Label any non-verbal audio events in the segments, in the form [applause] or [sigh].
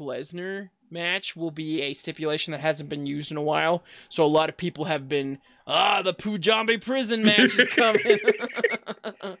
Lesnar match will be a stipulation that hasn't been used in a while. So a lot of people have been, ah, the Punjabi prison match is coming. [laughs]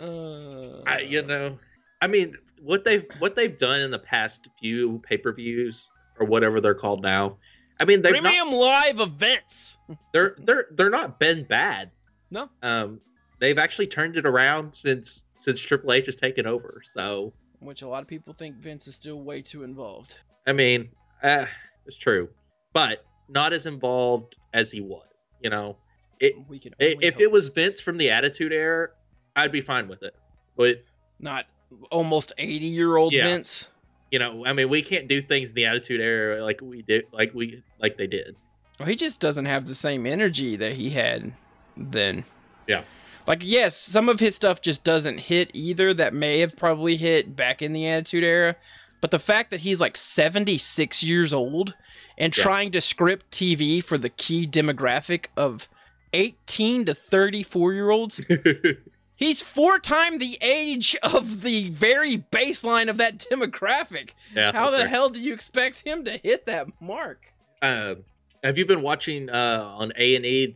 uh, I, you know, I mean, what they've what they've done in the past few pay per views or whatever they're called now. I mean, they've not, premium live events. they're they're they're not been bad. No. Um, they've actually turned it around since since Triple H has taken over. So Which a lot of people think Vince is still way too involved. I mean, uh, it's true, but not as involved as he was. You know, It- we can I- if it was Vince from the Attitude Era, I'd be fine with it. But not almost 80 year old Yeah. Vince. you know, I mean, we can't do things in the Attitude Era like we did, like we like they did. Well, he just doesn't have the same energy that he had then. Yeah. Like, yes, some of his stuff just doesn't hit either that may have probably hit back in the Attitude Era. But the fact that he's like 76 years old and Yeah. trying to script TV for the key demographic of 18 to 34 year olds, [laughs] he's four times the age of the very baseline of that demographic. yeah. How the fair. hell do you expect him to hit that mark? Um, have you been watching uh, on A and E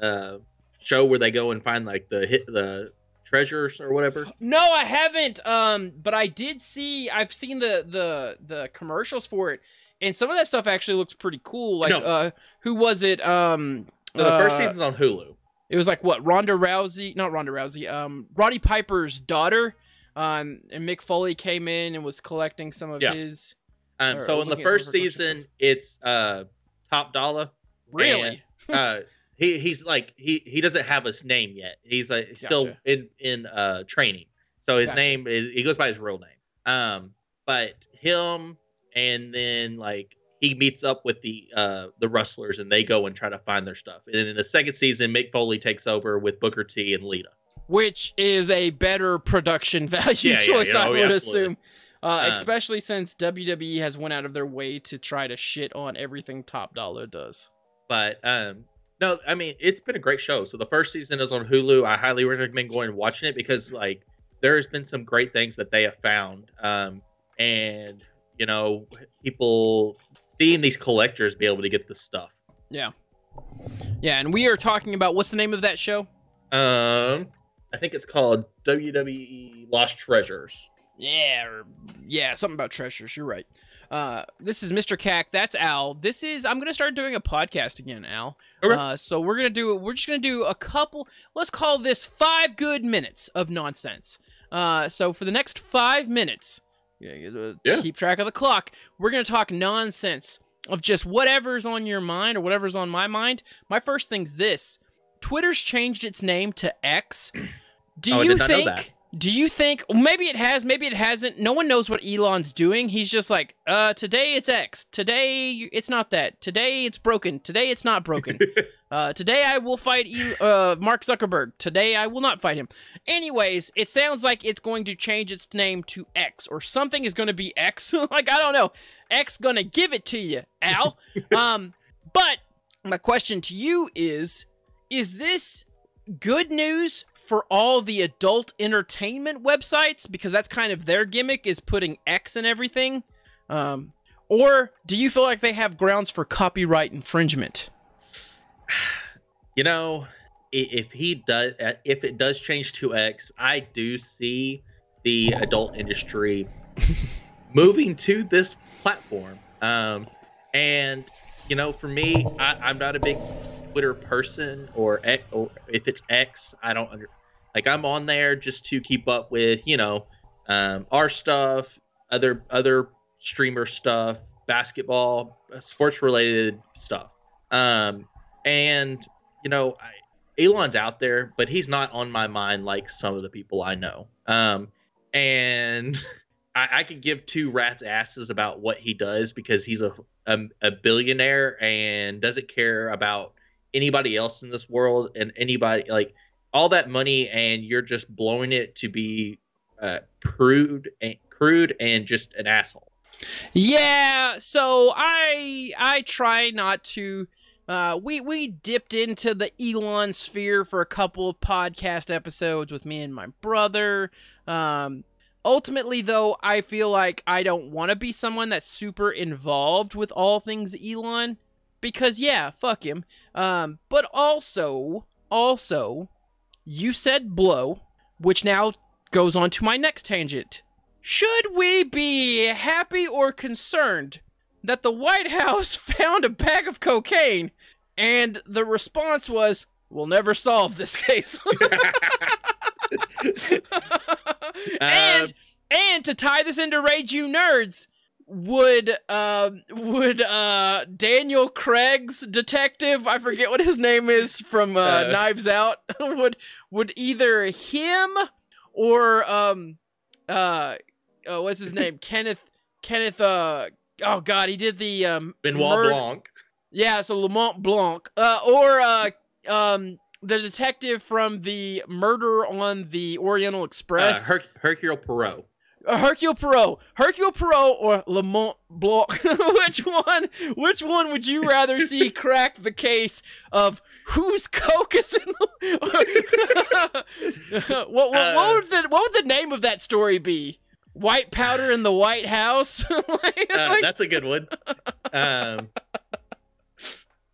the uh, show where they go and find like the hit the treasures or whatever? No, I haven't. Um, but I did see. I've seen the the the commercials for it, and some of that stuff actually looks pretty cool. Like, No. uh, who was it? Um, So the first uh, season's on Hulu. It was like what Ronda Rousey, not Ronda Rousey. Um, Roddy Piper's daughter. Um, and Mick Foley came in and was collecting some of Yeah. his. Um, or so in the looking at some first of her collection season, it's uh, Top Dollar. Really? uh, [laughs] he he's like he he doesn't have his name yet. He's like he's still in in uh training. So his Gotcha. name is he goes by his real name. Um, but him and then like he meets up with the uh the rustlers and they go and try to find their stuff. And in the second season, Mick Foley takes over with Booker T and Lita. which is a better production [laughs] value Yeah, choice, yeah, I oh, would assume. Uh, Um, especially since WWE has went out of their way to try to shit on everything Top Dollar does. But um no, I mean it's been a great show. So the first season is on Hulu. I highly recommend going and watching it because like there's been some great things that they have found. Um and you know, people seeing these collectors be able to get this stuff. Yeah. Yeah, and we are talking about what's the name of that show? Um I think it's called WWE Lost Treasures. Yeah, or, yeah, something about treasures. You're right. Uh, this is Mr. Cac. That's Al. This is. I'm gonna start doing a podcast again, Al. Okay. Uh, so we're gonna do. We're just gonna do a couple. Let's call this five good minutes of nonsense. Uh, so for the next five minutes, yeah, uh, keep track of the clock. We're gonna talk nonsense of just whatever's on your mind or whatever's on my mind. My first thing's this: Twitter's changed its name to X. Do Oh, I you did not know think? Do you think maybe it has, maybe it hasn't? No one knows what Elon's doing. He's just like, uh, today it's X. Today it's not that. Today it's broken. Today it's not broken. [laughs] uh, today I will fight El- uh, Mark Zuckerberg. Today I will not fight him. Anyways, it sounds like it's going to change its name to X or something is going to be X. [laughs] like I don't know. X gonna give it to you, Al. [laughs] um, but my question to you is: Is this good news for all the adult entertainment websites because that's kind of their gimmick is putting X in everything? Um, or do you feel like they have grounds for copyright infringement? [sighs] You know, if he does, uh, if it does change to X, I do see the adult industry [laughs] moving to this platform. Um, and you know, for me, I, I'm not a big Twitter person, or or if it's X, I don't under like I'm on there just to keep up with you know um, our stuff, other other streamer stuff, basketball, sports related stuff. Um, and you know, I, Elon's out there, but he's not on my mind like some of the people I know. Um, and [laughs] I, I could give two rats asses about what he does because he's a a billionaire and doesn't care about anybody else in this world and anybody like all that money and you're just blowing it to be uh, crude and crude and just an asshole. Yeah, so I I try not to uh we we dipped into the Elon sphere for a couple of podcast episodes with me and my brother. Um ultimately though i feel like i don't want to be someone that's super involved with all things elon because yeah fuck him. Um but also also you said blow which now goes on to my next tangent. Should we be happy or concerned that the white house [laughs] found a bag of cocaine? And the response was we'll never solve this case. [laughs] [laughs] And and to tie this into Rage You Nerds, would um would uh Daniel Craig's detective, I forget what his name is from uh, uh. Knives Out, [laughs] would would either him or um uh, uh what's his name? [laughs] Kenneth Kenneth uh oh god, he did the um Benoit Blanc. Yeah, so Lamont Blanc. Uh or uh um the detective from the murder on the Oriental Express. Uh, Her- Hercule Poirot. Hercule Poirot, Hercule Poirot, or Lamont Blanc. [laughs] which one? Which one would you rather see [laughs] crack the case of whose coke is in the? [laughs] what, what, uh, what, would the what would the name of that story be? White powder in the White House. like, uh, that's a good one. Um,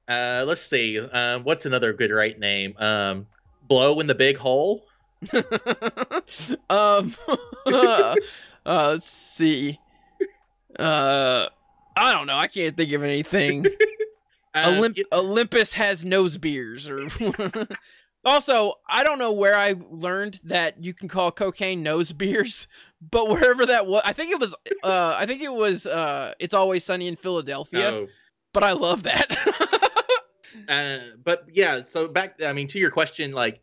uh, let's see. Um, what's another good right name? Um, Blow in the Big Hole. [laughs] um, [laughs] uh, let's see. Uh, I don't know. I can't think of anything. [laughs] Uh, Olymp- it- Olympus has nose beers, or also I don't know where I learned that you can call cocaine nose beers, but wherever that was, I think it was. Uh, I think it was. Uh, it's always sunny in Philadelphia. Oh. But I love that. uh, but yeah, so back. I mean, to your question, like,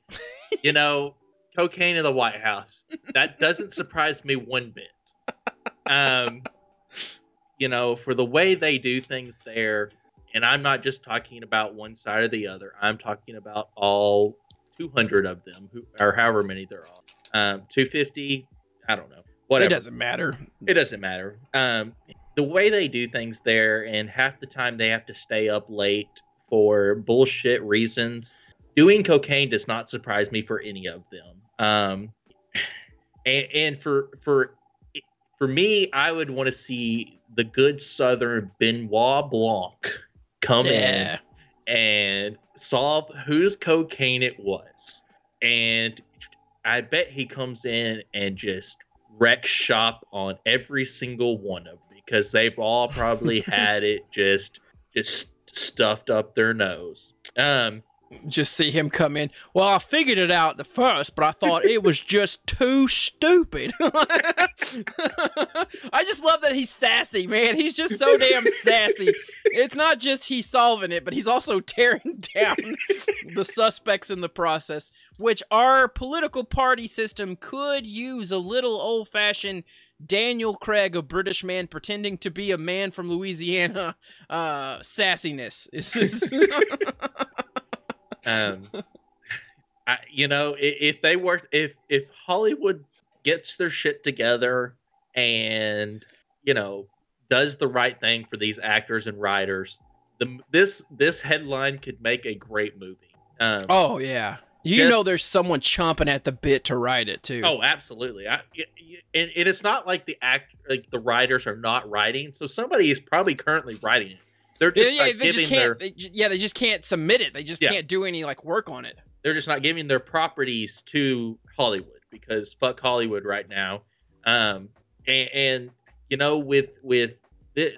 you know, cocaine in the White House. That doesn't surprise me one bit. Um, you know, for the way they do things there, and I'm not just talking about one side or the other. I'm talking about all 200 of them, who or however many there are. Um, 250. I don't know. Whatever. It doesn't matter. It doesn't matter. Um, the way they do things there, and half the time they have to stay up late for bullshit reasons. Doing cocaine does not surprise me for any of them. Um, and, and for for for me, I would want to see the good Southern Benoit Blanc come yeah. in and solve whose cocaine it was. And I bet he comes in and just wrecks shop on every single one of them because they've all probably [laughs] had it just just stuffed up their nose. Um, just see him come in. Well, I figured it out the first, but I thought it was [laughs] just too stupid. [laughs] I just love that he's sassy, man. He's just so damn sassy. It's not just he's solving it, but he's also [laughs] tearing down the suspects in the process, which our political party system could use a little old fashioned Daniel Craig, a British man pretending to be a man from Louisiana, uh, sassiness. Um, I, you know, if, if they work, if if Hollywood gets their shit together and you know does the right thing for these actors and writers, the this this headline could make a great movie. Um, oh yeah, you just, know, there's someone chomping at the bit to write it too. Oh, absolutely. I, and, and it's not like the act, like the writers are not writing. So somebody is probably currently writing it. They're just yeah, they just can't. Their, they, yeah, they just can't submit it. They just yeah. can't do any like work on it. They're just not giving their properties to Hollywood because fuck Hollywood right now. Um, and, and you know, with with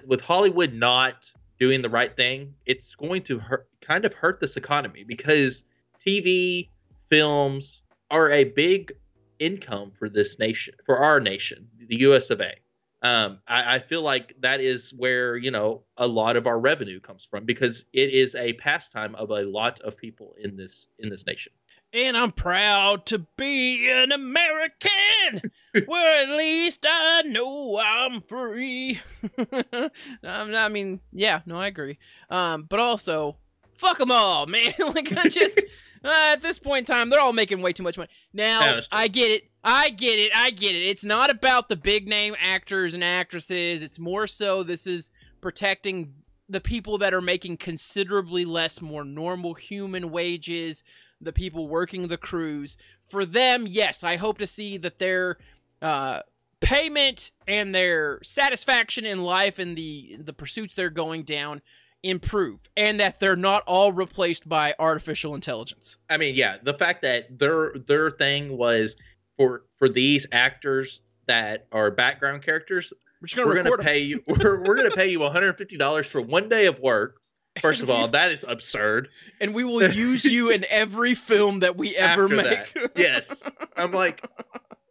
with Hollywood not doing the right thing, it's going to hurt, kind of hurt this economy because TV, films are a big income for this nation, for our nation, the U.S. of A um, I, I, feel like that is where you know a lot of our revenue comes from because it is a pastime of a lot of people in this in this nation. And I'm proud to be an American, [laughs] where at least I know I'm free. [laughs] I mean, yeah, no, I agree. Um, but also, fuck them all, man. [laughs] like I just. Uh, at this point in time, they're all making way too much money. Now, I get it. I get it. I get it. It's not about the big name actors and actresses. It's more so this is protecting the people that are making considerably less, more normal human wages, the people working the crews. For them, yes, I hope to see that they're uh, payment and their satisfaction in life and the the pursuits they're going down improve and that they're not all replaced by artificial intelligence. I mean, yeah, the fact that their their thing was for for these actors that are background characters, We're gonna we're gonna pay you we're, we're gonna pay you 150 dollars for one day of work. First of all, [laughs] that is absurd. and we will use you in every film that we ever After make. that, [laughs] yes, I'm like,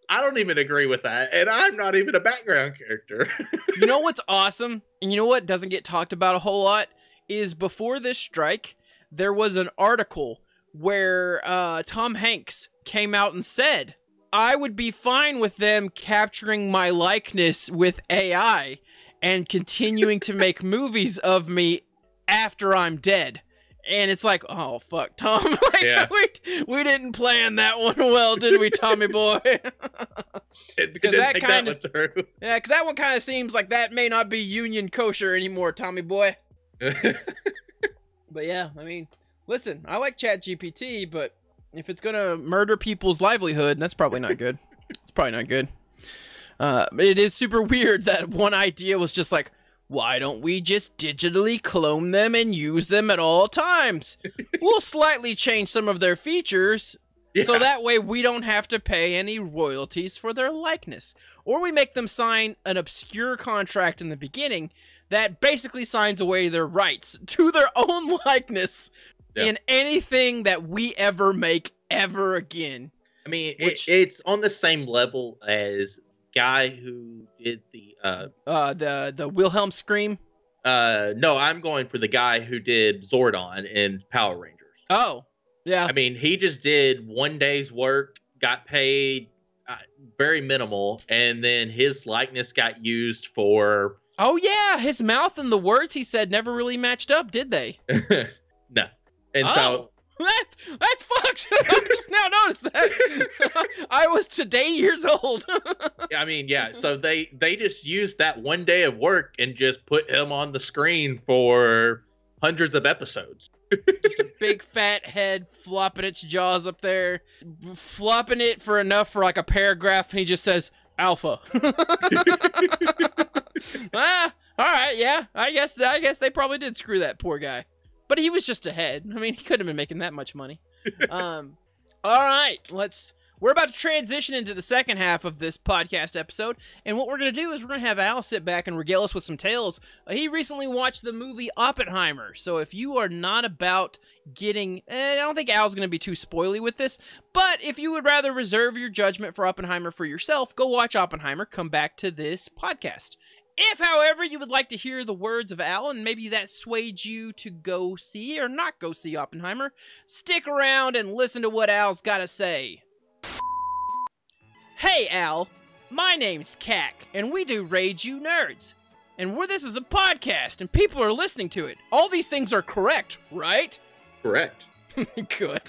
I don't even agree with that, and I'm not even a background character. [laughs] you know what's awesome? And you know what doesn't get talked about a whole lot is before this strike, there was an article where uh, Tom Hanks came out and said, I would be fine with them capturing my likeness with AI and continuing to make [laughs] movies of me after I'm dead. And it's like, oh fuck, Tom! [laughs] like, Yeah. we, we didn't plan that one well, did we, Tommy boy? [laughs] Because that kinda- Yeah, because that one kind of seems like that may not be union kosher anymore, Tommy boy. [laughs] But yeah, I mean, listen, I like Chat GPT, but if it's gonna murder people's livelihood, that's probably not good. [laughs] it's probably not good. Uh, but it is super weird that one idea was just like, why don't we just digitally clone them and use them at all times? [laughs] we'll slightly change some of their features so that way we don't have to pay any royalties for their likeness. Or we make them sign an obscure contract in the beginning that basically signs away their rights to their [laughs] own likeness Yeah. in anything that we ever make ever again. I mean, it, it's on the same level as guy who did the uh Uh the the Wilhelm scream. uh no, I'm going for the guy who did Zordon in Power Rangers. Oh. Yeah. I mean, he just did one day's work, got paid uh, very minimal, and then his likeness got used for Oh yeah, his mouth and the words he said never really matched up, did they? [laughs] no. And oh. [laughs] so That, that's fucked. [laughs] I just now noticed that. I was today years old. I mean, yeah, so they they just used that one day of work and just put him on the screen for hundreds of episodes. just a big fat head flopping its jaws up there, flopping it for enough for like a paragraph, and he just says alpha. [laughs] ah, all right, yeah. I guess I guess they probably did screw that poor guy, but he was just ahead. I mean, he couldn't have been making that much money. [laughs] Um, all right, let's. We're about to transition into the second half of this podcast episode, and what we're going to do is we're going to have Al sit back and regale us with some tales. Uh, he recently watched the movie Oppenheimer, so if you are not about getting, eh, I don't think Al's going to be too spoily with this, but if you would rather reserve your judgment for Oppenheimer for yourself, go watch Oppenheimer, come back to this podcast. If, however, you would like to hear the words of Al and maybe that swayed you to go see or not go see Oppenheimer, stick around and listen to what Al's got to say. Hey, Al. My name's Cac, and we do Rage You Nerds. And we're, this is a podcast, and people are listening to it. All these things are correct, right? Correct. [laughs] Good.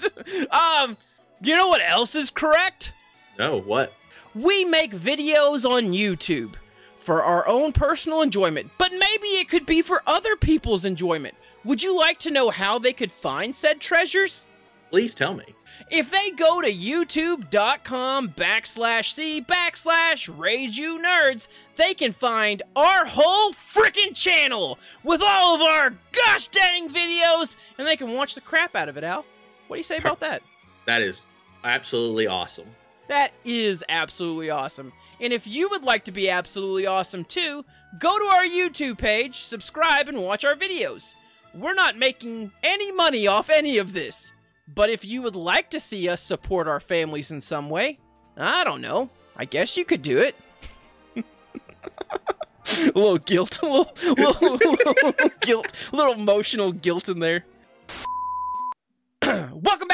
Um, you know what else is correct? No, what? We make videos on YouTube for our own personal enjoyment, but maybe it could be for other people's enjoyment. Would you like to know how they could find said treasures? Please tell me. If they go to youtube.com backslash c backslash rage you nerds, they can find our whole freaking channel with all of our gosh dang videos, and they can watch the crap out of it, Al. What do you say about that? That is absolutely awesome. That is absolutely awesome. And if you would like to be absolutely awesome too, go to our YouTube page, subscribe, and watch our videos. We're not making any money off any of this. But if you would like to see us support our families in some way, I don't know. I guess you could do it. [laughs] a little guilt, a little, [laughs] little, little guilt, a little emotional guilt in there.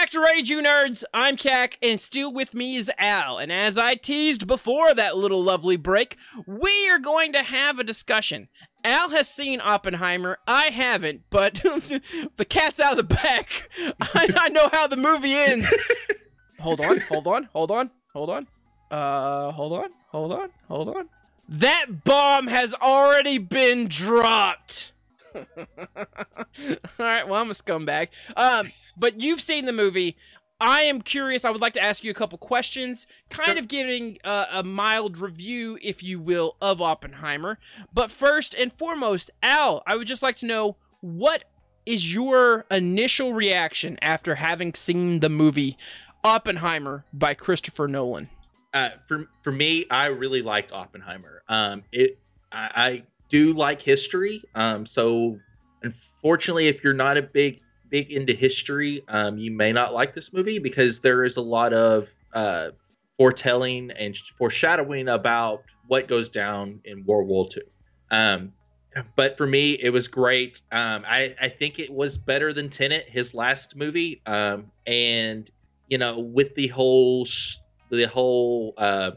Back to Rage You Nerds. I'm Cac, and still with me is Al. And as I teased before that little lovely break, we are going to have a discussion. Al has seen Oppenheimer. I haven't, but [laughs] the cat's out of the bag. [laughs] I, I know how the movie ends. [laughs] hold on, hold on, hold on, hold on. Uh, hold on, hold on, hold on. That bomb has already been dropped. [laughs] All right, well, I'm a scumbag. Um, but you've seen the movie. I am curious. I would like to ask you a couple questions, kind Sure. of giving uh, a mild review, if you will, of Oppenheimer. But first and foremost, Al, I would just like to know what is your initial reaction after having seen the movie Oppenheimer by Christopher Nolan? uh, for for me, I really liked Oppenheimer. Um, it I, I do like history. Um, so unfortunately, if you're not a big big into history, um, you may not like this movie because there is a lot of uh, foretelling and foreshadowing about what goes down in World War II. Um, but for me, it was great. Um, I, I think it was better than Tenet, his last movie. Um, and you know, with the whole sh- the whole uh,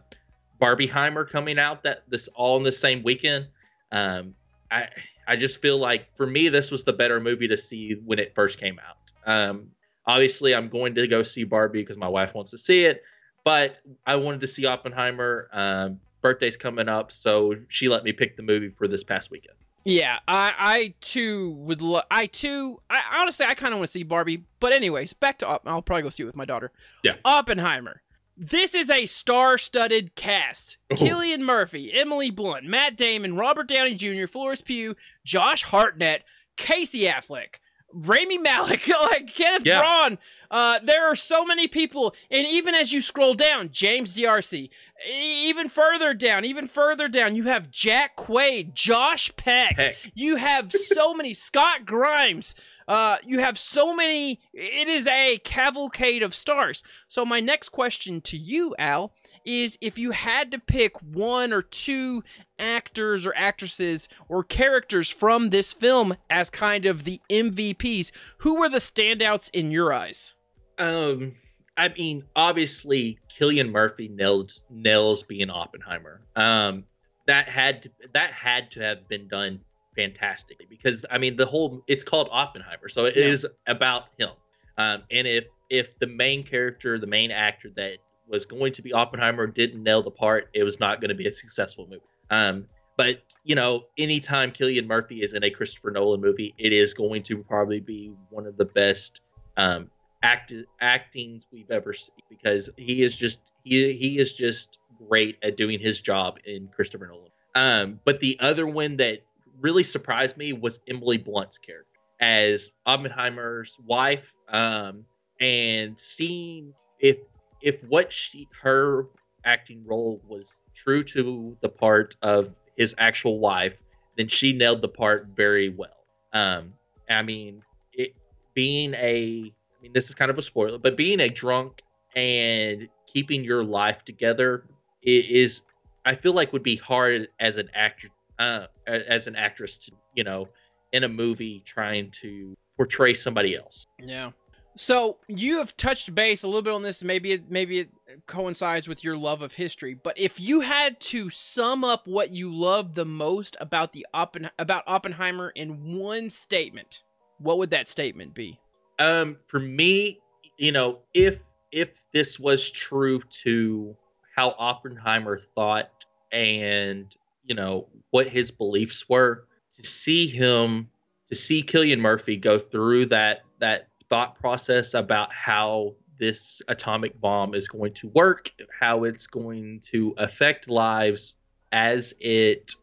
Barbieheimer coming out that this all in the same weekend, um, I I just feel like for me this was the better movie to see when it first came out. Um, obviously, I'm going to go see Barbie because my wife wants to see it, but I wanted to see Oppenheimer. Um, birthday's coming up, so she let me pick the movie for this past weekend. Yeah, I I too would. Lo- I too. I honestly, I kind of want to see Barbie. But anyways, back to. Op- I'll probably go see it with my daughter. Yeah. Oppenheimer. This is a star-studded cast: Oh. Cillian Murphy, Emily Blunt, Matt Damon, Robert Downey Jr., Florence Pugh, Josh Hartnett, Casey Affleck, Rami Malek, [laughs] like Kenneth Yeah. Branagh. Uh, there are so many people, and even as you scroll down, James D'Arcy. E- Even further down, even further down, you have Jack Quaid, Josh Peck. Heck, You have so [laughs] many Scott Grimes. Uh, you have so many. It is a cavalcade of stars. So my next question to you, Al, is if you had to pick one or two actors or actresses or characters from this film as kind of the MVPs, who were the standouts in your eyes? Um, I mean, obviously, Cillian Murphy nails nails being Oppenheimer. Um, that had to that had to have been done fantastically because I mean the whole it's called Oppenheimer, so it is Yeah. about him. Um, and if if the main character, the main actor that was going to be Oppenheimer didn't nail the part, it was not going to be a successful movie. Um, but you know, anytime Cillian Murphy is in a Christopher Nolan movie, it is going to probably be one of the best um, act actings we've ever seen because he is just he he is just great at doing his job in Christopher Nolan. Um, but the other one that really surprised me was Emily Blunt's character as Oppenheimer's wife, um, and seeing if if what she her acting role was true to the part of his actual wife, then she nailed the part very well. Um, I mean, it being a I mean, this is kind of a spoiler, but being a drunk and keeping your life together is, I feel like, would be hard as an actor, uh, as an actress to, you know, in a movie trying to portray somebody else. Yeah. So you have touched base a little bit on this. Maybe it maybe it coincides with your love of history. But if you had to sum up what you love the most about the Oppen- about Oppenheimer in one statement, what would that statement be? Um, for me, you know, if if this was true to how Oppenheimer thought and you know what his beliefs were, to see him, to see Cillian Murphy go through that that thought process about how this atomic bomb is going to work, how it's going to affect lives as it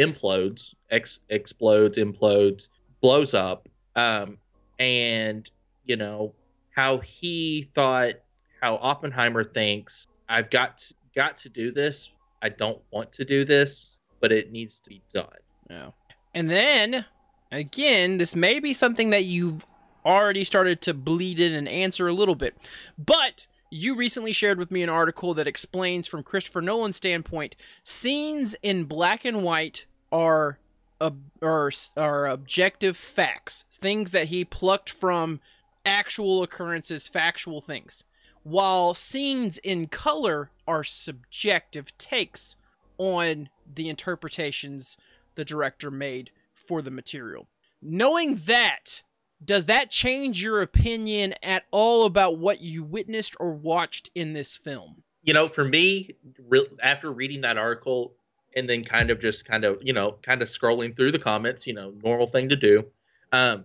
implodes, ex- explodes, implodes, blows up, um, and you know how he thought how oppenheimer thinks i've got to, got to do this i don't want to do this but it needs to be done Yeah. And then again, this may be something that you've already started to bleed in and answer a little bit. But you recently shared with me an article that explains from Christopher Nolan's standpoint, scenes in black and white are are, are objective facts, things that he plucked from actual occurrences, factual things. While scenes in color are subjective takes on the interpretations the director made for the material. Knowing that, does that change your opinion at all about what you witnessed or watched in this film? you know for me re- after reading that article and then kind of just kind of you know kind of scrolling through the comments you know normal thing to do um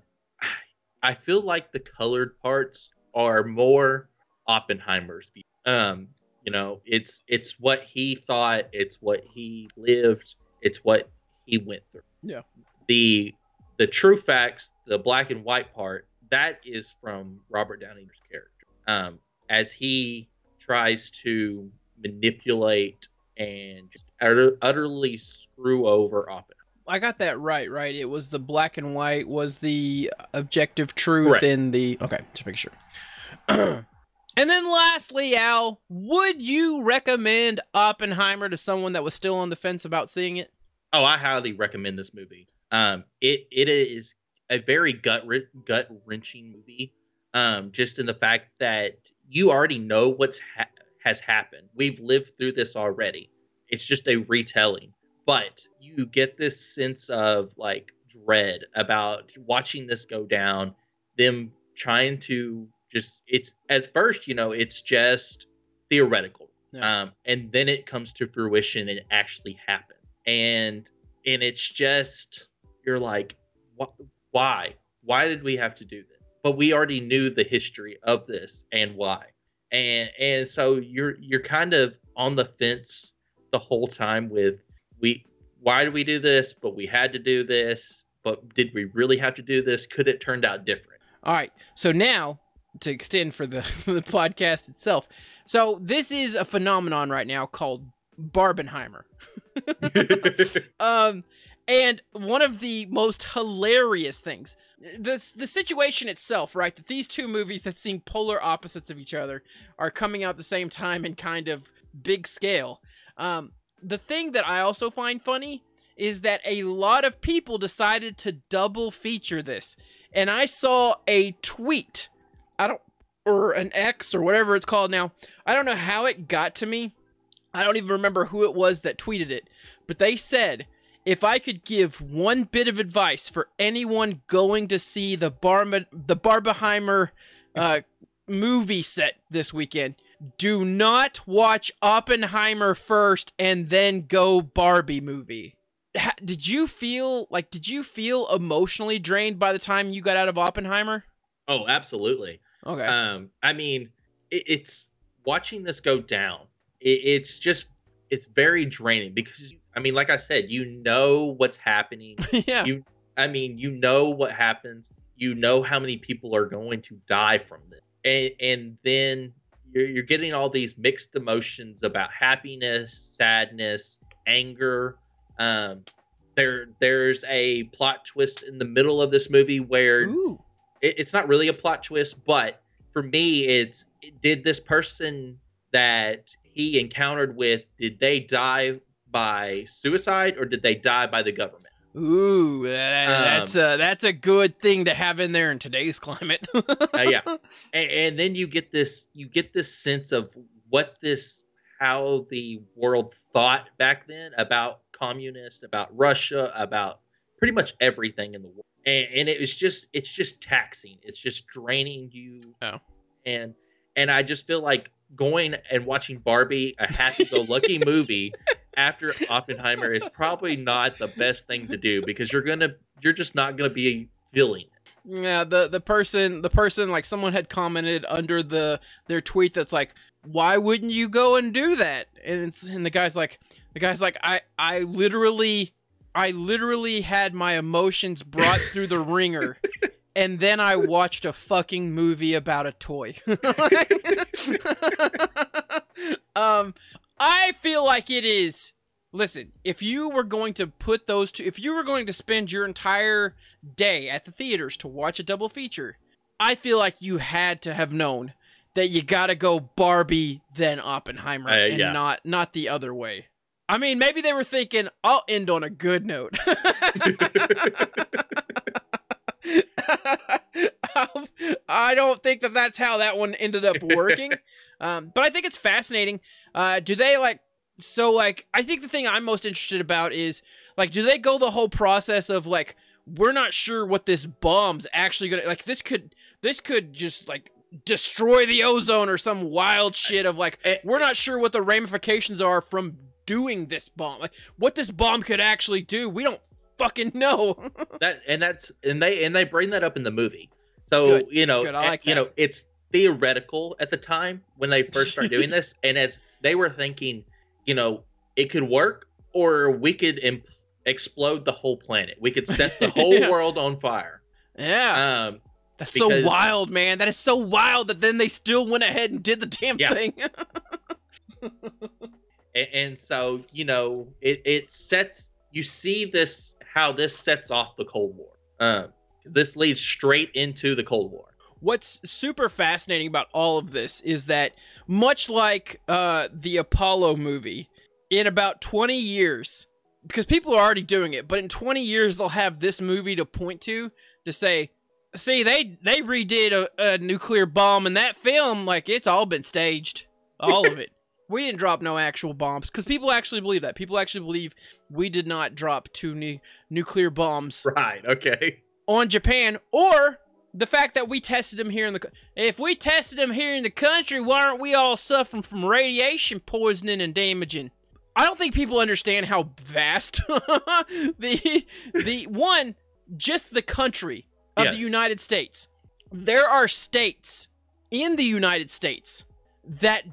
i feel like the colored parts are more Oppenheimer's view. Um, you know, it's it's what he thought, it's what he lived, it's what he went through. Yeah. The the true facts, the black and white part, that is from Robert Downey's character. Um, as he tries to manipulate and just utter, utterly screw over Oppenheimer. I got that right, right? It was the black and white was the objective truth in the okay, just to make sure. [clears throat] and then lastly, Al, would you recommend Oppenheimer to someone that was still on the fence about seeing it? Oh, I highly recommend this movie. Um, it it is a very gut gut wrenching movie. Um, just in the fact that you already know what's ha- has happened. We've lived through this already. It's just a retelling, but you get this sense of like dread about watching this go down. Them trying to just it's at first, you know, it's just theoretical, Yeah. um, and then it comes to fruition and actually happens. And and it's just you're like? Why? Why did we have to do this? But we already knew the history of this and why and and so you're you're kind of on the fence the whole time with we why do we do this but we had to do this but did we really have to do this could it turned out different All right. So now to extend for the for [laughs] the podcast itself. So this is a phenomenon right now called Barbenheimer. [laughs] [laughs] Um, and one of the most hilarious things, the the situation itself, right? That these two movies that seem polar opposites of each other are coming out at the same time in kind of big scale. Um, the thing that I also find funny is that a lot of people decided to double feature this, and I saw a tweet. I don't or an X or whatever it's called now. I don't know how it got to me. I don't even remember who it was that tweeted it, but they said if I could give one bit of advice for anyone going to see the Barma, the Barbenheimer uh, movie set this weekend, do not watch Oppenheimer first and then go Barbie movie. Did you feel like did you feel emotionally drained by the time you got out of Oppenheimer? oh absolutely Okay. um i mean it, it's watching this go down it, it's just it's very draining because i mean like i said you know what's happening. [laughs] Yeah. you i mean you know what happens. You know how many people are going to die from this. And and then you're, you're getting all these mixed emotions about happiness sadness anger. Um there there's a plot twist in the middle of this movie where it, it's not really a plot twist, but for me, it's did this person that he encountered with did they die by suicide or did they die by the government? Ooh, that- that's a that's a good thing to have in there in today's climate. Uh, yeah, [laughs] and, and then you get this you get this sense of what this how the world thought back then about communists, about Russia, about pretty much everything in the world, and, and it was just it's just taxing. It's just draining you. Oh. and and I just feel like going and watching Barbie, a happy-go-lucky [laughs] movie, after Oppenheimer is probably not the best thing to do because you're gonna you're just not gonna be feeling it. Yeah, the the person the person like someone had commented under the their tweet that's like, why wouldn't you go and do that? And it's and the guy's like the guy's like, I I literally I literally had my emotions brought through the ringer. [laughs] And then I watched a fucking movie about a toy. [laughs] [laughs] um, I feel like it is. Listen, if you were going to put those two, if you were going to spend your entire day at the theaters to watch a double feature, I feel like you had to have known that you gotta go Barbie then Oppenheimer Uh, and yeah. not not the other way. I mean, maybe they were thinking, I'll end on a good note. [laughs] Um, I don't think that that's how that one ended up working. [laughs] Um, but I think it's fascinating. Uh, do they like so like I think the thing I'm most interested about is like do they go the whole process of like we're not sure what this bomb's actually gonna like this could this could just like destroy the ozone or some wild shit of like Eh, we're not sure what the ramifications are from doing this bomb like what this bomb could actually do we don't fucking know [laughs] that and that's and they and they bring that up in the movie so Good, you know good, eh, like you that. know it's theoretical at the time when they first start [laughs] doing this, and as they were thinking, you know, it could work, or we could imp- explode the whole planet. We could set the [laughs] whole Yeah. world on fire. Yeah. Um, That's because- so wild, man. That is so wild that then they still went ahead and did the damn Yeah. thing. and, and so you know, it it sets you see this how this sets off the Cold War. Um, this leads straight into the Cold War. What's super fascinating about all of this is that much like uh, the Apollo movie, in about 20 years, because people are already doing it, but in 20 years they'll have this movie to point to to say, see, they they redid a, a nuclear bomb in that film, like it's all been staged, all of [laughs] it. We didn't drop no actual bombs because people actually believe that. People actually believe we did not drop two nu- nuclear bombs [laughs] Right. Okay. on Japan, or the fact that we tested them here in the. If we tested them here in the country, why aren't we all suffering from radiation poisoning and damaging? I don't think people understand how vast [laughs] the the one just the country of the United States. There are states in the United States that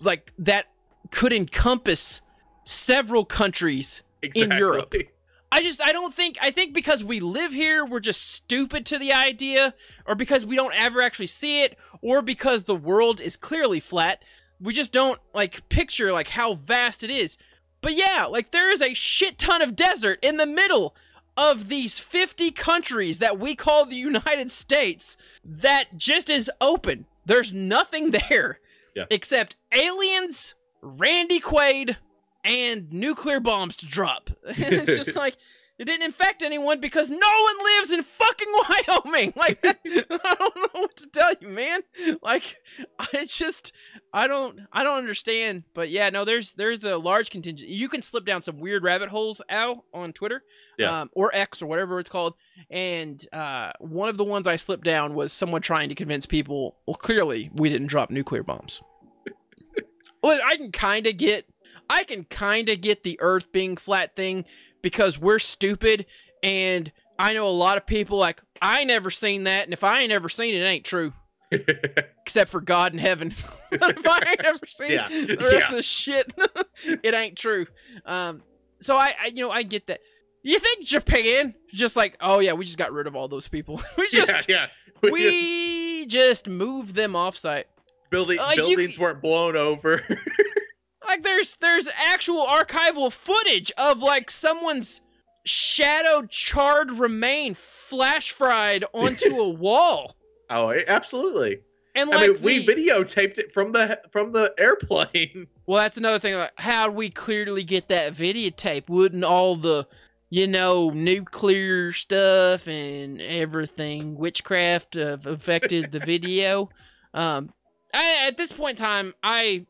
like that could encompass several countries Exactly. Europe. [laughs] I just I don't think I think because we live here we're just stupid to the idea or because we don't ever actually see it or because the world is clearly flat we just don't like picture like how vast it is. But yeah, like there is a shit ton of desert in the middle of these 50 countries that we call the United States that just is open. There's nothing [laughs] there Yeah. except aliens, Randy Quaid, and nuclear bombs to drop. [laughs] it's just [laughs] like it didn't infect anyone because no one lives in fucking [laughs] Wyoming. Like [laughs] I don't know what to tell you, man. Like I just I don't I don't understand. But yeah, no, there's there's a large contingent. You can slip down some weird rabbit holes, Al, on Twitter, Yeah. um, or X or whatever it's called. And uh, one of the ones I slipped down was someone trying to convince people. Well, clearly we didn't drop nuclear bombs. [laughs] well, I can kind of get I can kind of get the Earth being flat thing because we're stupid, and I know a lot of people like I never seen that, and if I ain't ever seen it, it ain't true. [laughs] Except for God in heaven. but [laughs] if I ain't ever seen Yeah, the rest yeah. of the shit, [laughs] it ain't true. Um, so I, I, you know, I get that. You think Japan just like, oh yeah, we just got rid of all those people. we just, yeah, yeah. we just moved them offsite. Building, Uh, buildings c- weren't blown over. Like there's there's actual archival footage of like someone's shadow charred remain flash fried [laughs] onto a wall. oh, absolutely. And I like mean, we videotaped it from the from the airplane. [laughs] Well, that's another thing. Like, how'd we clearly get that videotape? Wouldn't all the, you know, nuclear stuff and everything, witchcraft, have affected the video? [laughs] Um, I, at this point in time, I,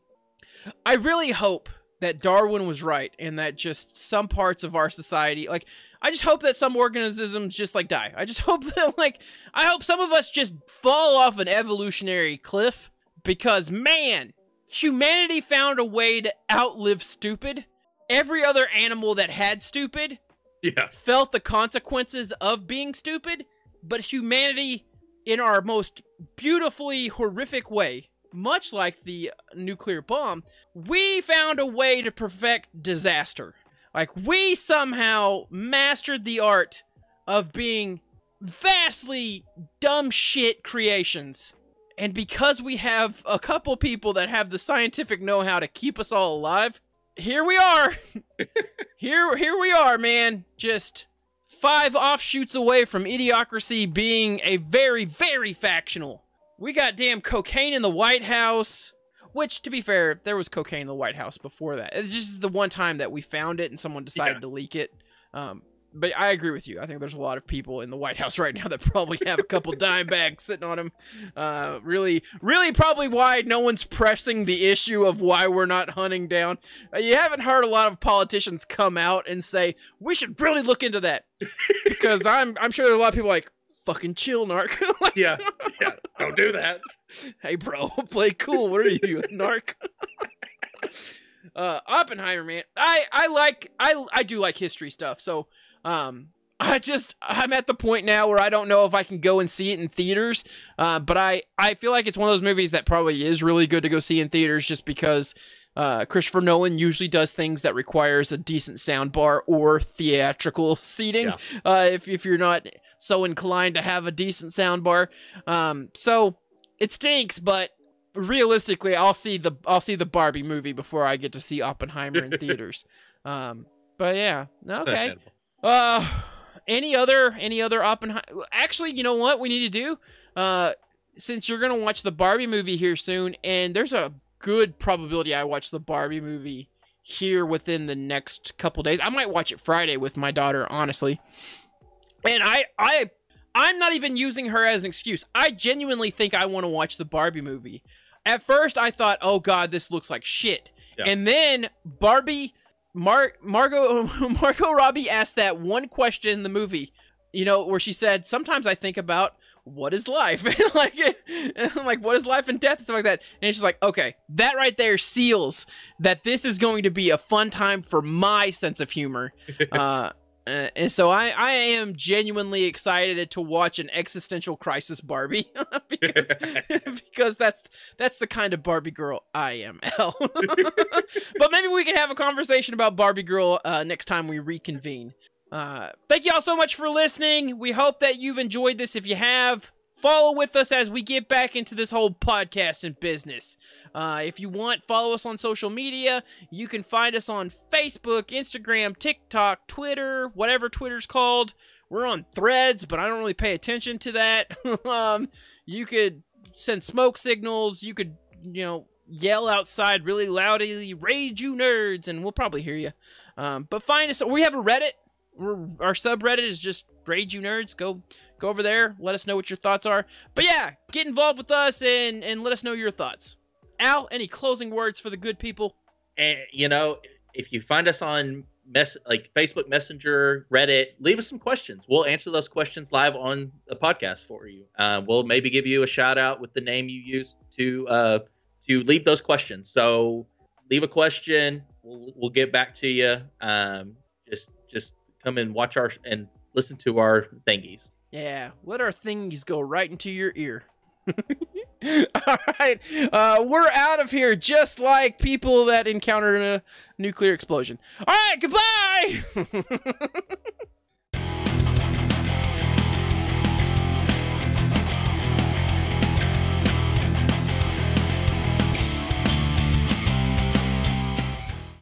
I really hope that Darwin was right and that just some parts of our society, like, I just hope that some organisms just like die. I just [laughs] hope that, like, I hope some of us just fall off an evolutionary cliff because, man, humanity found a way to outlive stupid. Every other animal that had stupid Yeah, felt the consequences of being stupid, but humanity, in our most beautifully horrific way, much like the nuclear bomb, we found a way to perfect disaster. Like, we somehow mastered the art of being vastly dumb shit creations. And because we have a couple people that have the scientific know how to keep us all alive, here we are. [laughs] here here we are, man. Just five offshoots away from idiocracy being a very, very factional. We got damn cocaine in the White House. Which, to be fair, there was cocaine in the White House before that. It's just the one time that we found it and someone decided Yeah. to leak it. Um, but I agree with you. I think there's a lot of people in the White House right now [laughs] that probably have a couple [laughs] dime bags sitting on them. Uh, really, really, probably why no one's pressing the issue of why we're not hunting down. Uh, you haven't heard a lot of politicians come out and say we should really look into that [laughs] because I'm I'm sure there are a lot of people like fucking chill, narc. [laughs] like, yeah, yeah. Don't do that. [laughs] hey, bro, [laughs] play cool. What are you, narc? uh, Oppenheimer, man. I I like I I do like history stuff. So, um, I just I'm at the point now where I don't know if I can go and see it in theaters. Uh, but I I feel like it's one of those movies that probably is really good to go see in theaters just because uh, Christopher Nolan usually does things that requires a decent sound bar or theatrical seating. Yeah. Uh, if if you're not so inclined to have a decent sound bar, um, so it stinks, but realistically, I'll see the I'll see the Barbie movie before I get to see Oppenheimer in [laughs] theaters. Um, but yeah, okay. Uh, any other any other Oppenheimer? Actually, you know what we need to do? Uh, since you're gonna watch the Barbie movie here soon, and there's a good probability I watch the Barbie movie here within the next couple days. I might watch it Friday with my daughter, honestly. And I I I'm not even using her as an excuse. I genuinely think I want to watch the Barbie movie. At first, I thought, "Oh God, this looks like shit," Yeah. and then Barbie, Mar- Margot, [laughs] Margot Robbie asked that one question in the movie, you know, where she said, "Sometimes I think about what is life, [laughs] like, and I'm like, what is life and death, and stuff like that." And she's like, "Okay, that right there seals that this is going to be a fun time for my sense of humor." [laughs] uh, uh, and so I, I am genuinely excited to watch an existential crisis Barbie [laughs] because [laughs] because that's that's the kind of Barbie girl I am. [laughs] L. but maybe we can have a conversation about Barbie girl uh, next time we reconvene. Uh, thank you all so much for listening. We hope that you've enjoyed this. If you have, follow with us as we get back into this whole podcasting business. Uh, if you want, follow us on social media. You can find us on Facebook, Instagram, TikTok, Twitter, whatever Twitter's called. We're on threads, but I don't really pay attention to that. [laughs] um, you could send smoke signals. You could, you know, yell outside really loudly, rage you nerds, and we'll probably hear you. Um, but find us. We have a Reddit. Our subreddit is just rage you nerds. Go go over there. Let us know what your thoughts are. But yeah, get involved with us and and let us know your thoughts. Al, any closing words for the good people? and you know, if you find us on mess like Facebook Messenger, Reddit, leave us some questions. We'll answer those questions live on the podcast for you. Uh, we'll maybe give you a shout out with the name you use to uh, to leave those questions. So leave a question. We'll, we'll get back to you. Um, just come and watch our and listen to our thingies. Yeah, let our thingies go right into your ear. [laughs] All right, uh, we're out of here just like people that encountered a nuclear explosion. All right, goodbye. [laughs]